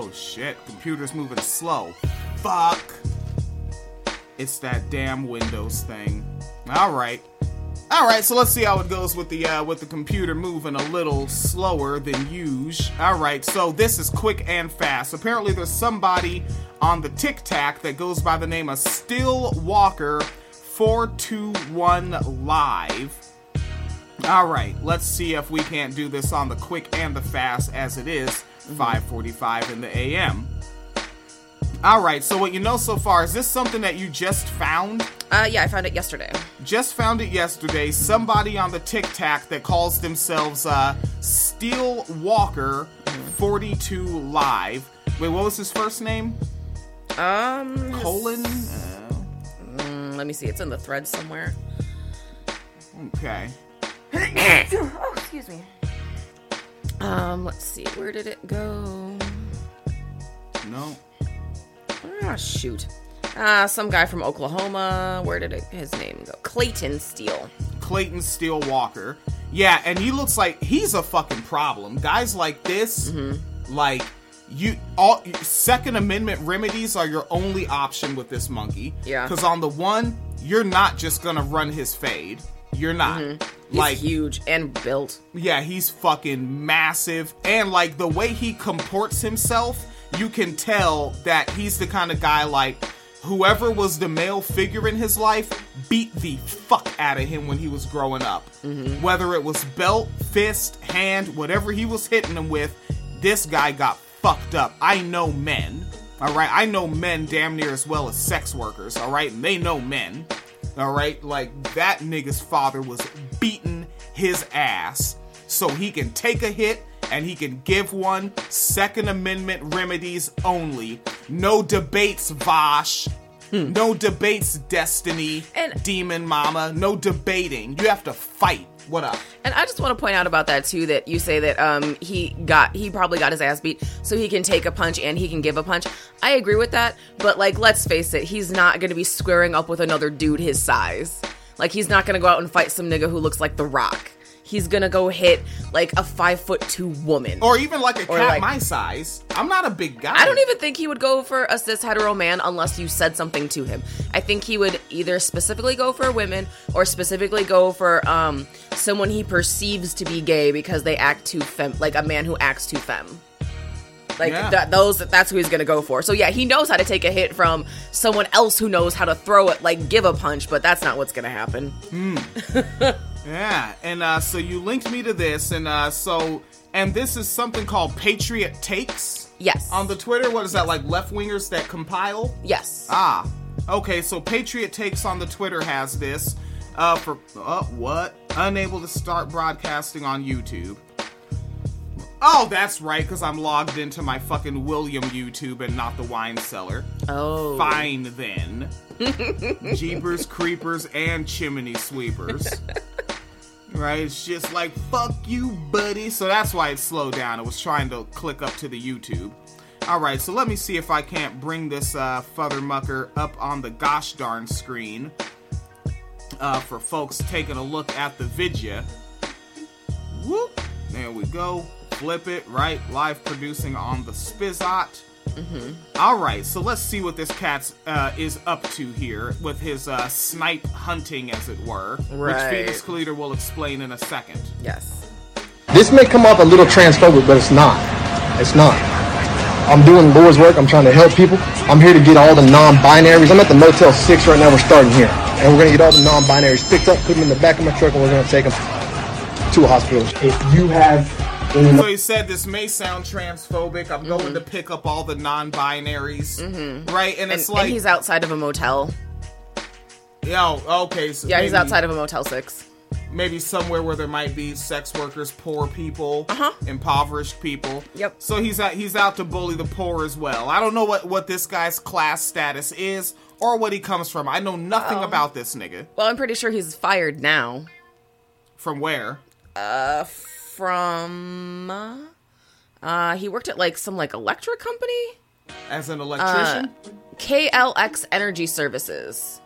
Oh shit, computer's moving slow. Fuck. It's that damn Windows thing. All right. All right, so let's see how it goes with the uh, with the computer moving a little slower than usual. All right, so this is quick and fast. Apparently, there's somebody on the Tic Tac that goes by the name of Steele Walker 421 Live. All right, let's see if we can't do this on the quick and the fast as it is 5:45 in the AM. All right, so what you know so far is this something that you just found? Uh, yeah, I found it yesterday. Just found it yesterday. Somebody on the Tic Tac that calls themselves uh, Steele Walker 42 Live. Wait, what was his first name? Um, Colon? Uh, mm, let me see. It's in the thread somewhere. okay. oh, excuse me. Um, let's see. Where did it go? No. Ah, shoot. Ah, some guy from Oklahoma. Where did it, his name go? Clayton Steele. Clayton Steele Walker. Yeah, and he looks like he's a fucking problem. Guys like this, like you all second amendment remedies are your only option with this monkey. Yeah. Cuz on the one, you're not just going to run his fade. You're not. Mm-hmm. He's Like huge and built. yeah, he's fucking massive and like the way he comports himself, you can tell that he's the kind of guy like whoever was the male figure in his life beat the fuck out of him when he was growing up. Mm-hmm. Whether it was belt, fist, hand, whatever he was hitting him with, this guy got fucked up. I know men. All right, I know men damn near as well as sex workers. All right, and they know men. All right, like that nigga's father was beating his ass so he can take a hit and he can give one. Second Amendment remedies only. No debates, Vaush. Hmm. No debates, Destiny. And- Demon Mama. No debating. You have to fight. What up? And I just want to point out about that too that you say that um he got he probably got his ass beat so he can take a punch and he can give a punch. I agree with that, but like let's face it, he's not going to be squaring up with another dude his size. Like he's not going to go out and fight some nigga who looks like The Rock. He's to go hit like a 5 foot 2 woman. Or even like a cat like- my size. I'm not a big guy. I don't even think he would go for a cis hetero man unless you said something to him. I think he would either specifically go for women or specifically go for um someone he perceives to be gay because they act too fem like a man who acts too femme. Like Yeah. that those that's who he's gonna go for. So yeah, he knows how to take a hit from someone else who knows how to throw it, like give a punch, but that's not what's gonna happen. Yeah, and uh, so you linked me to this, and uh, so and this is something called Patriot Takes Yes. on the Twitter. What is that like? Left wingers that compile? yes. Ah, okay. So Patriot Takes on the Twitter has this uh, for uh, what? Unable to start broadcasting on YouTube. Oh, that's right, because I'm logged into my fucking William YouTube and not the wine cellar. oh. Fine then. Jeepers, creepers, and chimney sweepers. right? It's just like, fuck you, buddy. So that's why it slowed down. It was trying to click up to the YouTube. Alright, so let me see if I can't bring this uh, Father Mucker up on the gosh darn screen uh, for folks taking a look at the vidya. Whoop! There we go. Flip it, right? Live producing on the Spizot. All right, so let's see what this cat uh, is up to here with his uh, snipe hunting, as it were, which Right. Phoenix Cleater will explain in a second. Yes. This may come off a little transphobic, but it's not. It's not. I'm doing Lord's work. I'm trying to help people. I'm here to get all the non-binaries. I'm at the Motel 6 right now. We're starting here. And we're going to get all the non-binaries picked up, put them in the back of my truck, and we're going to take them to a hospital. If you have any Mm-hmm. So he said this may sound transphobic. I'm going mm-hmm. to pick up all the non-binaries, mm-hmm. right? And And, it's and like, he's outside of a motel. yo, oh, okay, so Yeah, he's outside of a Motel 6. maybe somewhere where there might be sex workers, poor people, Uh-huh. impoverished people. Yep. So he's out he's out to bully the poor as well. I don't know what what this guy's class status is or what he comes from. I know nothing um, about this nigga. Well, I'm pretty sure he's fired now. From where? Uh, from uh he worked at like some like electric company As an electrician? klx energy services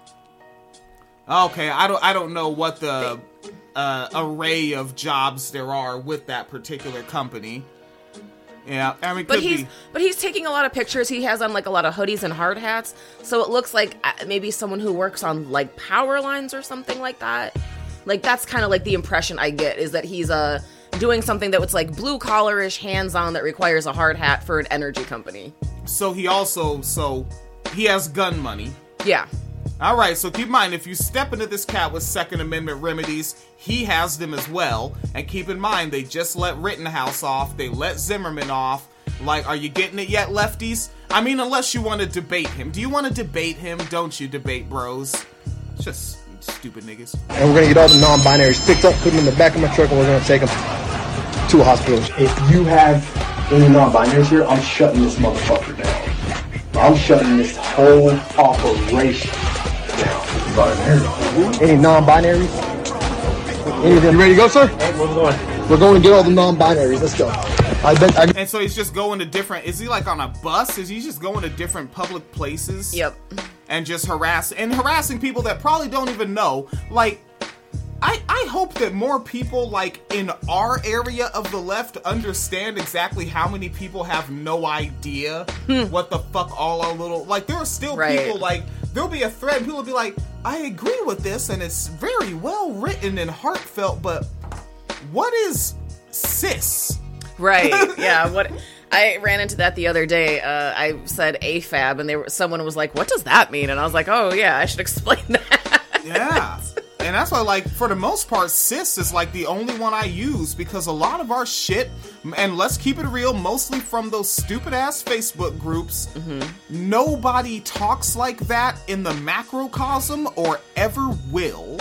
okay, I don't I don't know what the uh, array of jobs there are with that particular company. Yeah, I mean, But he's be. but he's taking a lot of pictures. He has on like a lot of hoodies and hard hats, so it looks like uh, maybe someone who works on like power lines or something like that. Like that's kind of like the impression I get is that he's uh doing something that was like blue collarish, hands on that requires a hard hat for an energy company. So he also so he has gun money. Yeah, All right, so keep in mind if you step into this cat with Second Amendment remedies, he has them as well. And keep in mind they just let Rittenhouse off, they let Zimmerman off. Like, are you getting it yet, lefties? I mean, unless you want to debate him. Do you want to debate him? Don't you debate bros? Just stupid niggas. And we're gonna get all the non-binaries picked up, put them in the back of my truck, and we're gonna take them to a hospital. If you have any non-binaries here, I'm shutting this motherfucker down. I'm shutting this whole operation down. Any non-binaries? Any of them ready to go, sir? Hey, where we going? We're going to get all the non-binaries. Let's go. I bet. I, And so he's just going to different. Is he like on a bus? Is he just going to different public places? yep. and just harass and harassing people that probably don't even know. Like, I I hope that more people like in our area of the left understand exactly how many people have no idea what the fuck all our little like. There are still Right. people like there'll be a thread. And people will be like, I agree with this, and it's very well written and heartfelt. But what is cis? Right. Yeah. What I ran into that the other day. Uh, I said AFAB, and they were someone was like, "What does that mean?" And I was like, "Oh yeah, I should explain that." Yeah. And that's why, like, for the most part, cis is like the only one I use because a lot of our shit, and let's keep it real, mostly from those stupid ass Facebook groups, mm-hmm. nobody talks like that in the macrocosm or ever will.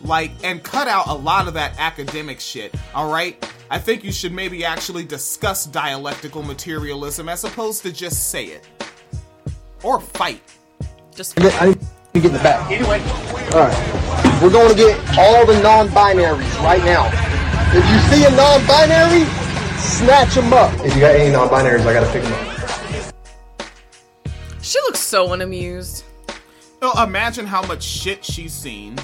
Like, and cut out a lot of that academic shit, alright? I think you should maybe actually discuss dialectical materialism as opposed to just say it. Or fight. Just I need to get in the back. Anyway. All right. We're going to get all the non-binaries right now. If you see a non-binary, snatch them up. If you got any non-binaries, I got to pick them up. she looks so unamused. Oh, imagine how much shit she's seen.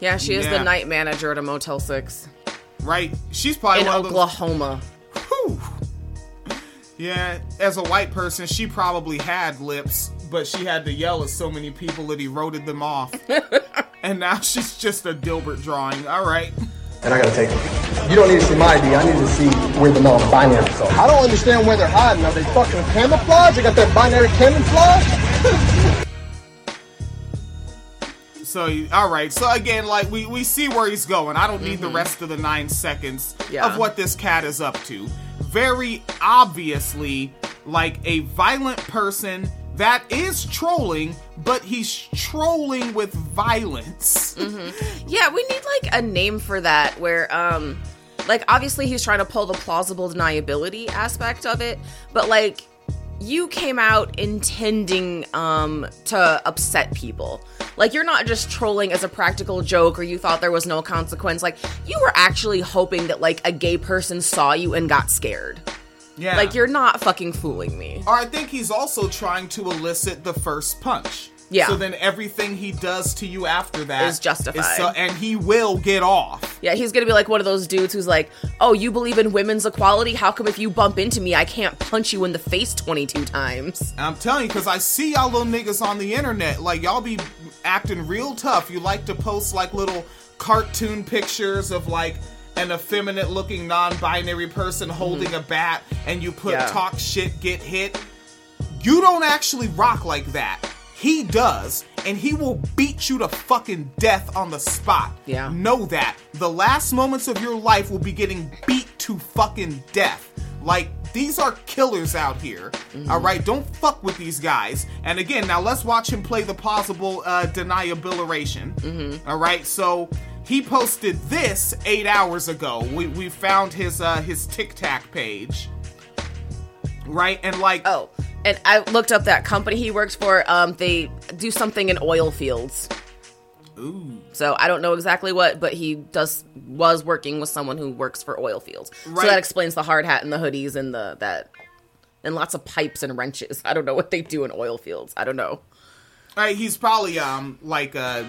Yeah, she is Yeah. the night manager at a Motel Six right? She's probably in one of those- Oklahoma. Whew. Yeah, as a white person, she probably had lips, but she had to yell at so many people that he eroded them off. and now she's just a Dilbert drawing. All right. And I got to take them. You don't need to see my ID. I need to see where the non-binaries are. I don't understand where they're hiding. Are they fucking camouflage? They got that binary camouflage? So, all right. So again, like we we see where he's going. I don't need the mm-hmm. rest of the nine seconds Yeah. of what this cat is up to. Very obviously, like a violent person that is trolling, but he's trolling with violence. Yeah, we need like a name for that where um like obviously he's trying to pull the plausible deniability aspect of it, but like you came out intending um to upset people. Like you're not just trolling as a practical joke or you thought there was no consequence. Like you were actually hoping that like a gay person saw you and got scared. Yeah. Like you're not fucking fooling me. Or I think he's also trying to elicit the first punch. Yeah. So then everything he does to you after that Is justified. so- and he will get off. Yeah, he's gonna be like one of those dudes who's like, "Oh, you believe in women's equality? How come if you bump into me, I can't punch you in the face twenty-two times?" And I'm telling you, because I see y'all little niggas on the internet. Like, y'all be acting real tough. You like to post, like, little cartoon pictures of, like, an effeminate looking non binary person mm-hmm. holding a bat, and you put Yeah. talk shit, get hit. You don't actually rock like that. He does, and he will beat you to fucking death on the spot. Yeah. Know that. The last moments of your life will be getting beat to fucking death. Like, these are killers out here. Mm-hmm. all right? Don't fuck with these guys. And again, now let's watch him play the possible uh, deniabiliration. Mm-hmm. all right? So he posted this eight hours ago. We, we found his uh, his Tic Tac page. Right? And like, Oh, and I looked up that company he works for. Um, they do something in oil fields. ooh. So I don't know exactly what, but he does was working with someone who works for oil fields. Right. So that explains the hard hat and the hoodies and the that and lots of pipes and wrenches. I don't know what they do in oil fields. I don't know. Right, he's probably um like uh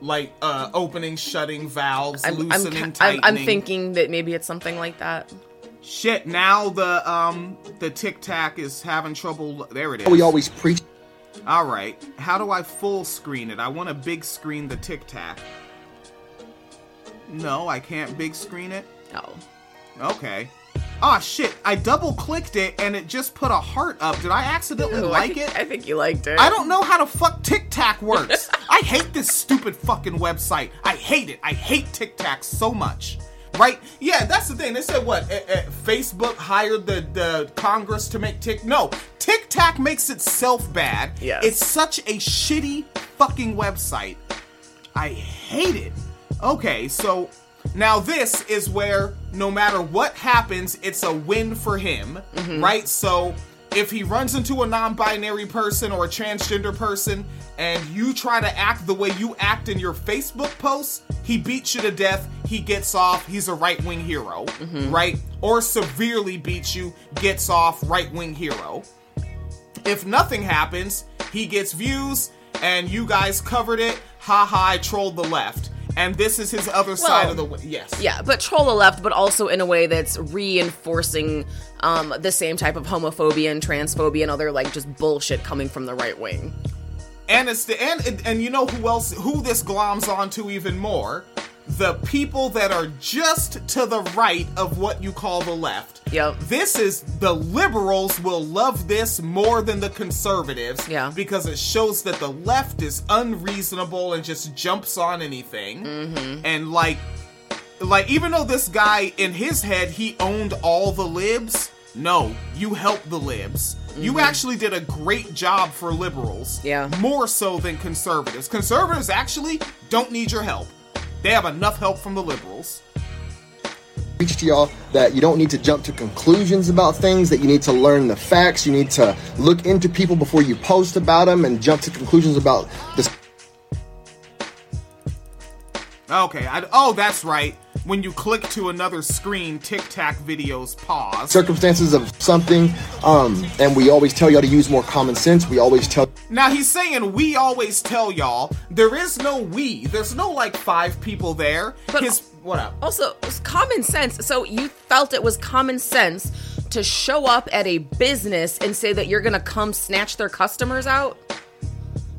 like uh opening, shutting valves, I'm I'm, loosening, I'm, tightening. I'm thinking that maybe it's something like that. Shit, now the um the Tic Tac is having trouble. There it is. We always preach. All right. How do I full screen it? I want to big screen the Tic Tac. No, I can't big screen it. Oh. Okay. Ah, shit. I double clicked it and it just put a heart up. Did I accidentally Ooh, I like think- it? I think you liked it. I don't know how the fuck Tic Tac works. I hate this stupid fucking website. I hate it. I hate Tic Tac so much. Right? Yeah, that's the thing. They said what? Eh, eh, Facebook hired the, the Congress to make Tic. No, Tic Tac makes itself bad. Yes. It's such a shitty fucking website. I hate it. Okay, so now this is where no matter what happens, it's a win for him, mm-hmm. right? So if he runs into a non binary person or a transgender person and you try to act the way you act in your Facebook posts, he beats you to death, he gets off, he's a right wing hero, mm-hmm. right? Or severely beats you, gets off, right wing hero. If nothing happens, he gets views, and you guys covered it. Ha ha, I trolled the left. And this is his other side of the way. Yes. Yeah, but troll the left, but also in a way that's reinforcing um, the same type of homophobia and transphobia and other like just bullshit coming from the right wing. And it's the and- and you know who else who this gloms onto even more? The people that are just to the right of what you call the left. Yep. This is the liberals will love this more than the conservatives. Yeah. Because it shows that the left is unreasonable and just jumps on anything. Mm-hmm. And like like even though this guy in his head he owned all the libs, no, you helped the libs. You actually did a great job for liberals. Yeah. More so than conservatives. Conservatives actually don't need your help. They have enough help from the liberals. preach to y'all that you don't need to jump to conclusions about things, that you need to learn the facts, you need to look into people before you post about them and jump to conclusions about the Okay, I, oh, that's right. When you click to another screen, Tic Tac videos pause. circumstances of something. Um, and we always tell y'all to use more common sense. We always tell Now he's saying we always tell y'all there is no we. There's no like five people there. But- His what up? Also, it's common sense. So you felt it was common sense to show up at a business and say that you're going to come snatch their customers out?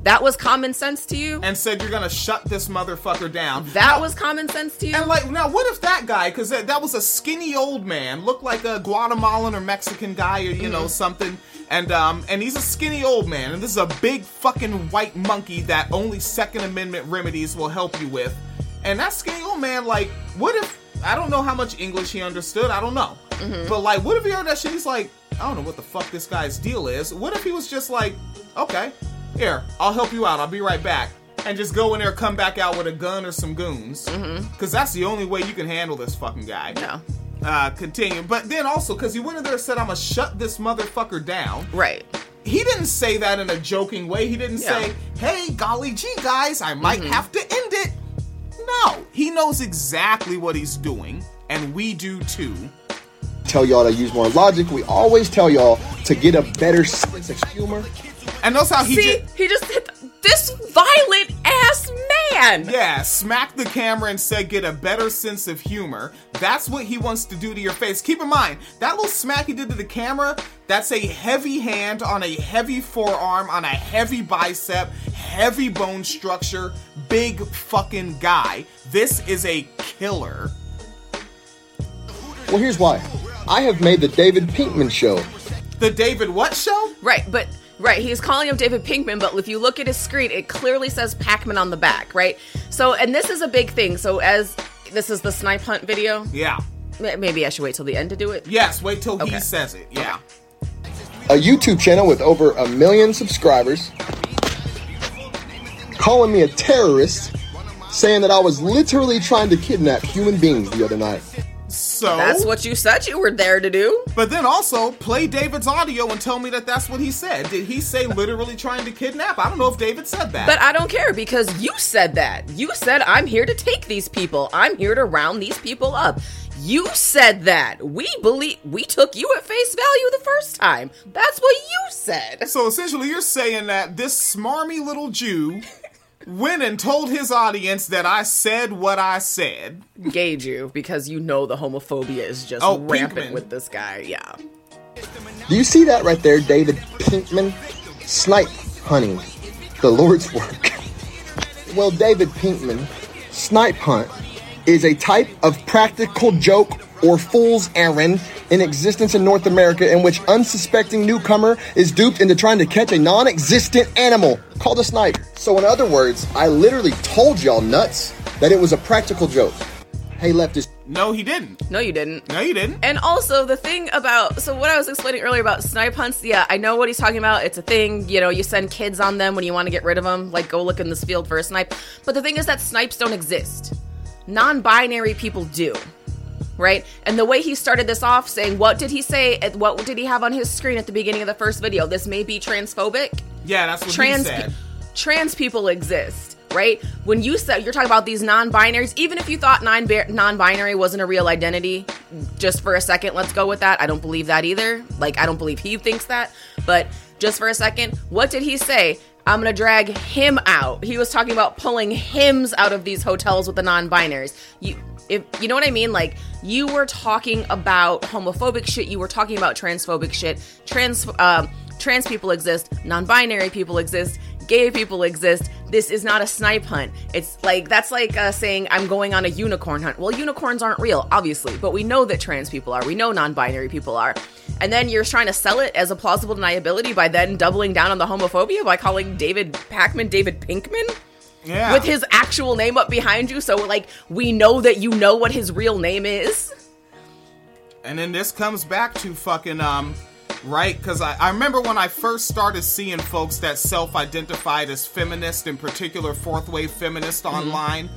That was common sense to you? And said you're gonna shut this motherfucker down. That Now- was common sense to you? And like now, what if that guy? Because that, that was a skinny old man, looked like a Guatemalan or Mexican guy, or you know something. And um, and he's a skinny old man, and this is a big fucking white monkey that only Second Amendment remedies will help you with. And that skinny old man, like, what if I don't know how much English he understood? I don't know, but like, what if he heard that shit? He's like, I don't know what the fuck this guy's deal is. What if he was just like, okay, here, I'll help you out. I'll be right back. And just go in there, come back out with a gun or some goons. Because that's the only way you can handle this fucking guy. no. Uh, continue. But then also, because he went in there and said, I'm going to shut this motherfucker down. Right. He didn't say that in a joking way. He didn't Yeah. say, hey, golly gee, guys, I might have to end it. No. He knows exactly what he's doing. And we do too. tell y'all to use more logic. We always tell y'all to get a better sense of humor. And notice how he See, just. he just hit this violent ass man. Yeah, smacked the camera and said, get a better sense of humor. That's what he wants to do to your face. Keep in mind, that little smack he did to the camera, that's a heavy hand on a heavy forearm, on a heavy bicep, heavy bone structure, big fucking guy. This is a killer. Well, here's why. I have made the David Pinkman show. The David what show? Right, but right, he's calling him David Pinkman, but if you look at his screen, it clearly says Pakman on the back, right? So, and this is a big thing. So, as this is the snipe hunt video, Yeah. maybe I should wait till the end to do it. Yes, wait till he says it. Yeah. A YouTube channel with over a million subscribers calling me a terrorist, saying that I was literally trying to kidnap human beings the other night. So That's what you said you were there to do. But then also play David's audio and tell me that that's what he said. Did he say literally trying to kidnap? I don't know if David said that. But I don't care because you said that. You said, I'm here to take these people. I'm here to round these people up. You said that. We believe we took you at face value the first time. That's what you said. So essentially, you're saying that this smarmy little Jew went and told his audience that I said what I said. Gauge you because you know the homophobia is just Oh, rampant Pinkman. with this guy. Yeah. Do you see that right there, David Pinkman? Snipe hunting, the Lord's work. Well, David Pinkman, snipe hunt is a type of practical joke or fool's errand in existence in North America in which unsuspecting newcomer is duped into trying to catch a non-existent animal called a snipe. So in other words, I literally told y'all nuts that it was a practical joke. Hey, leftist. No, he didn't. No, you didn't. No, you didn't. And also the thing about so what I was explaining earlier about snipe hunts, yeah, I know what he's talking about. It's a thing, you know, you send kids on them when you want to get rid of them, like go look in this field for a snipe. But the thing is that snipes don't exist. Non-binary people do. Right? And the way he started this off saying, what did he say? What did he have on his screen at the beginning of the first video? This may be transphobic Yeah, that's what trans he said. trans people exist, right? When you said you're talking about these non-binaries, even if you thought non non-binary wasn't a real identity, just for a second, let's go with that. I don't believe that either. Like I don't believe he thinks that, but just for a second, what did he say? I'm gonna drag him out. He was talking about pulling hims out of these hotels with the non-binaries. You, if you know what I mean, like you were talking about homophobic shit. You were talking about transphobic shit. Trans, um, trans people exist. Non-binary people exist. Gay people exist. This is not a snipe hunt. It's like that's like uh, saying I'm going on a unicorn hunt. Well, unicorns aren't real, obviously, but we know that trans people are. We know non-binary people are. And then you're trying to sell it as a plausible deniability by then doubling down on the homophobia by calling David Pakman David Pinkman Yeah. with his actual name up behind you. So like we know that you know what his real name is. And then this comes back to fucking um right because I, I remember when I first started seeing folks that self-identified as feminist, in particular fourth wave feminist Mm-hmm. online,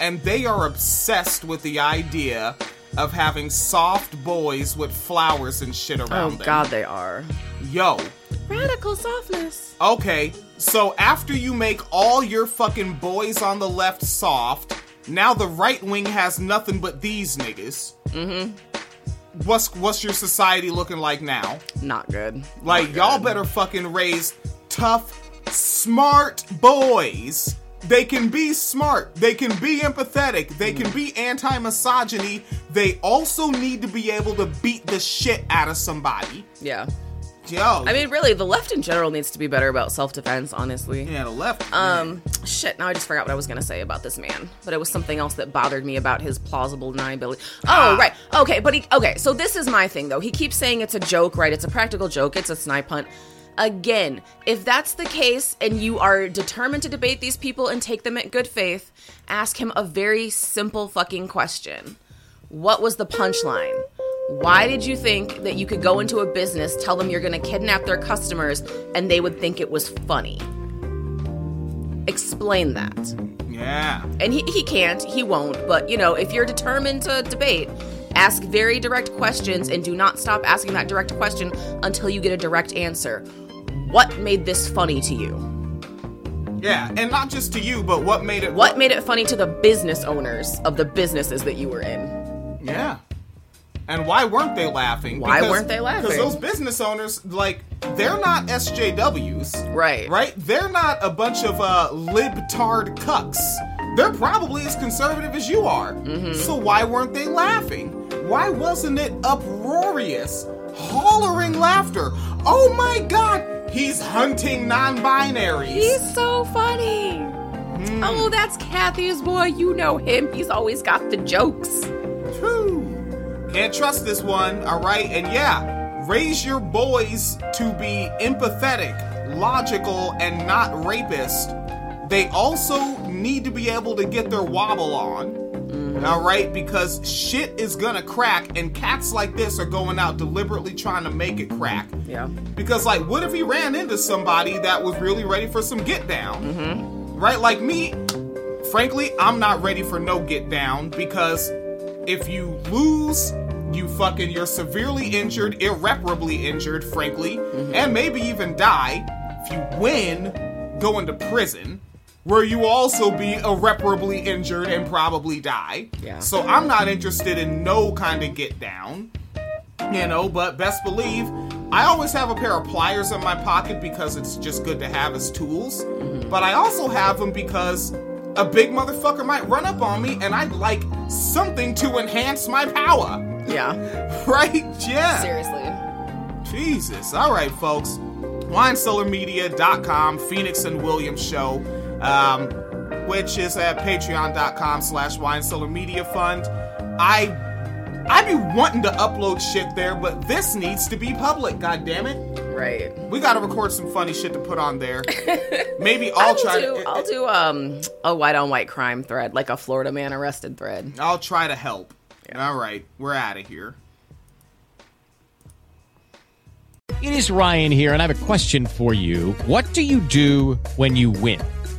and they are obsessed with the idea of having soft boys with flowers and shit around Oh them. God, they are Yo, radical softness. Okay, so after you make all your fucking boys on the left soft, now the right wing has nothing but these niggas. Mm-hmm. What's what's your society looking like now? Not good. Like Not y'all good. better fucking raise tough, smart boys. They can be smart. They can be empathetic. They can be anti-misogyny. They also need to be able to beat the shit out of somebody. Yeah. Yo, I mean, really, the left in general needs to be better about self-defense. Honestly. yeah, the left. Um, shit. Now I just forgot what I was gonna say about this man, but it was something else that bothered me about his plausible deniability. Oh, Ah. right. Okay, but he. Okay, so this is my thing though. He keeps saying it's a joke, right? It's a practical joke. It's a snipe hunt. Again, if that's the case and you are determined to debate these people and take them at good faith, ask him a very simple fucking question. What was the punchline? Why did you think that you could go into a business, tell them you're going to kidnap their customers, and they would think it was funny? Explain that. yeah. And he, he can't, he won't, but you know, if you're determined to debate, ask very direct questions and do not stop asking that direct question until you get a direct answer. What made this funny to you? Yeah, and not just to you, but what made it What made it funny to the business owners of the businesses that you were in? Yeah. And why weren't they laughing? Why weren't they laughing? Because those business owners, like, they're not SJWs. Right. Right? They're not a bunch of uh, libtard cucks. They're probably as conservative as you are. Mm-hmm. So why weren't they laughing? Why wasn't it uproarious, hollering laughter? Oh my god, he's hunting non-binaries. He's so funny. Hmm. Oh, that's Kathy's boy. You know him. He's always got the jokes. Whew. Can't trust this one, alright? And yeah, raise your boys to be empathetic, logical, and not rapist. They also need to be able to get their wobble on. Alright, because shit is gonna crack, and cats like this are going out deliberately trying to make it crack. Yeah. Because, like, what if he ran into somebody that was really ready for some get down? Mm-hmm. Right? Like me, frankly, I'm not ready for no get down because if you lose, you fucking, you're severely injured, irreparably injured, frankly, Mm-hmm. and maybe even die. If you win, go into prison. Where you also be irreparably injured and probably die. Yeah. So I'm not interested in no kind of get down you know but best believe I always have a pair of pliers in my pocket because it's just good to have as tools. Mm-hmm. But I also have them because a big motherfucker might run up on me and I'd like something to enhance my power. Yeah. Right? Yeah. Seriously. Jesus. All right, folks. WineCellarMedia.com, Phoenix and Williams Show, um, which is at patreon.com slash WineCellarMedia Fund. I I be wanting to upload shit there, but this needs to be public, God damn it. Right. We gotta record some funny shit to put on there. Maybe I'll I'll try do, to I'll do um a white on white crime thread, like a Florida man arrested thread. I'll try to help. All right, we're out of here. It is Ryan here, and I have a question for you. What do you do when you win?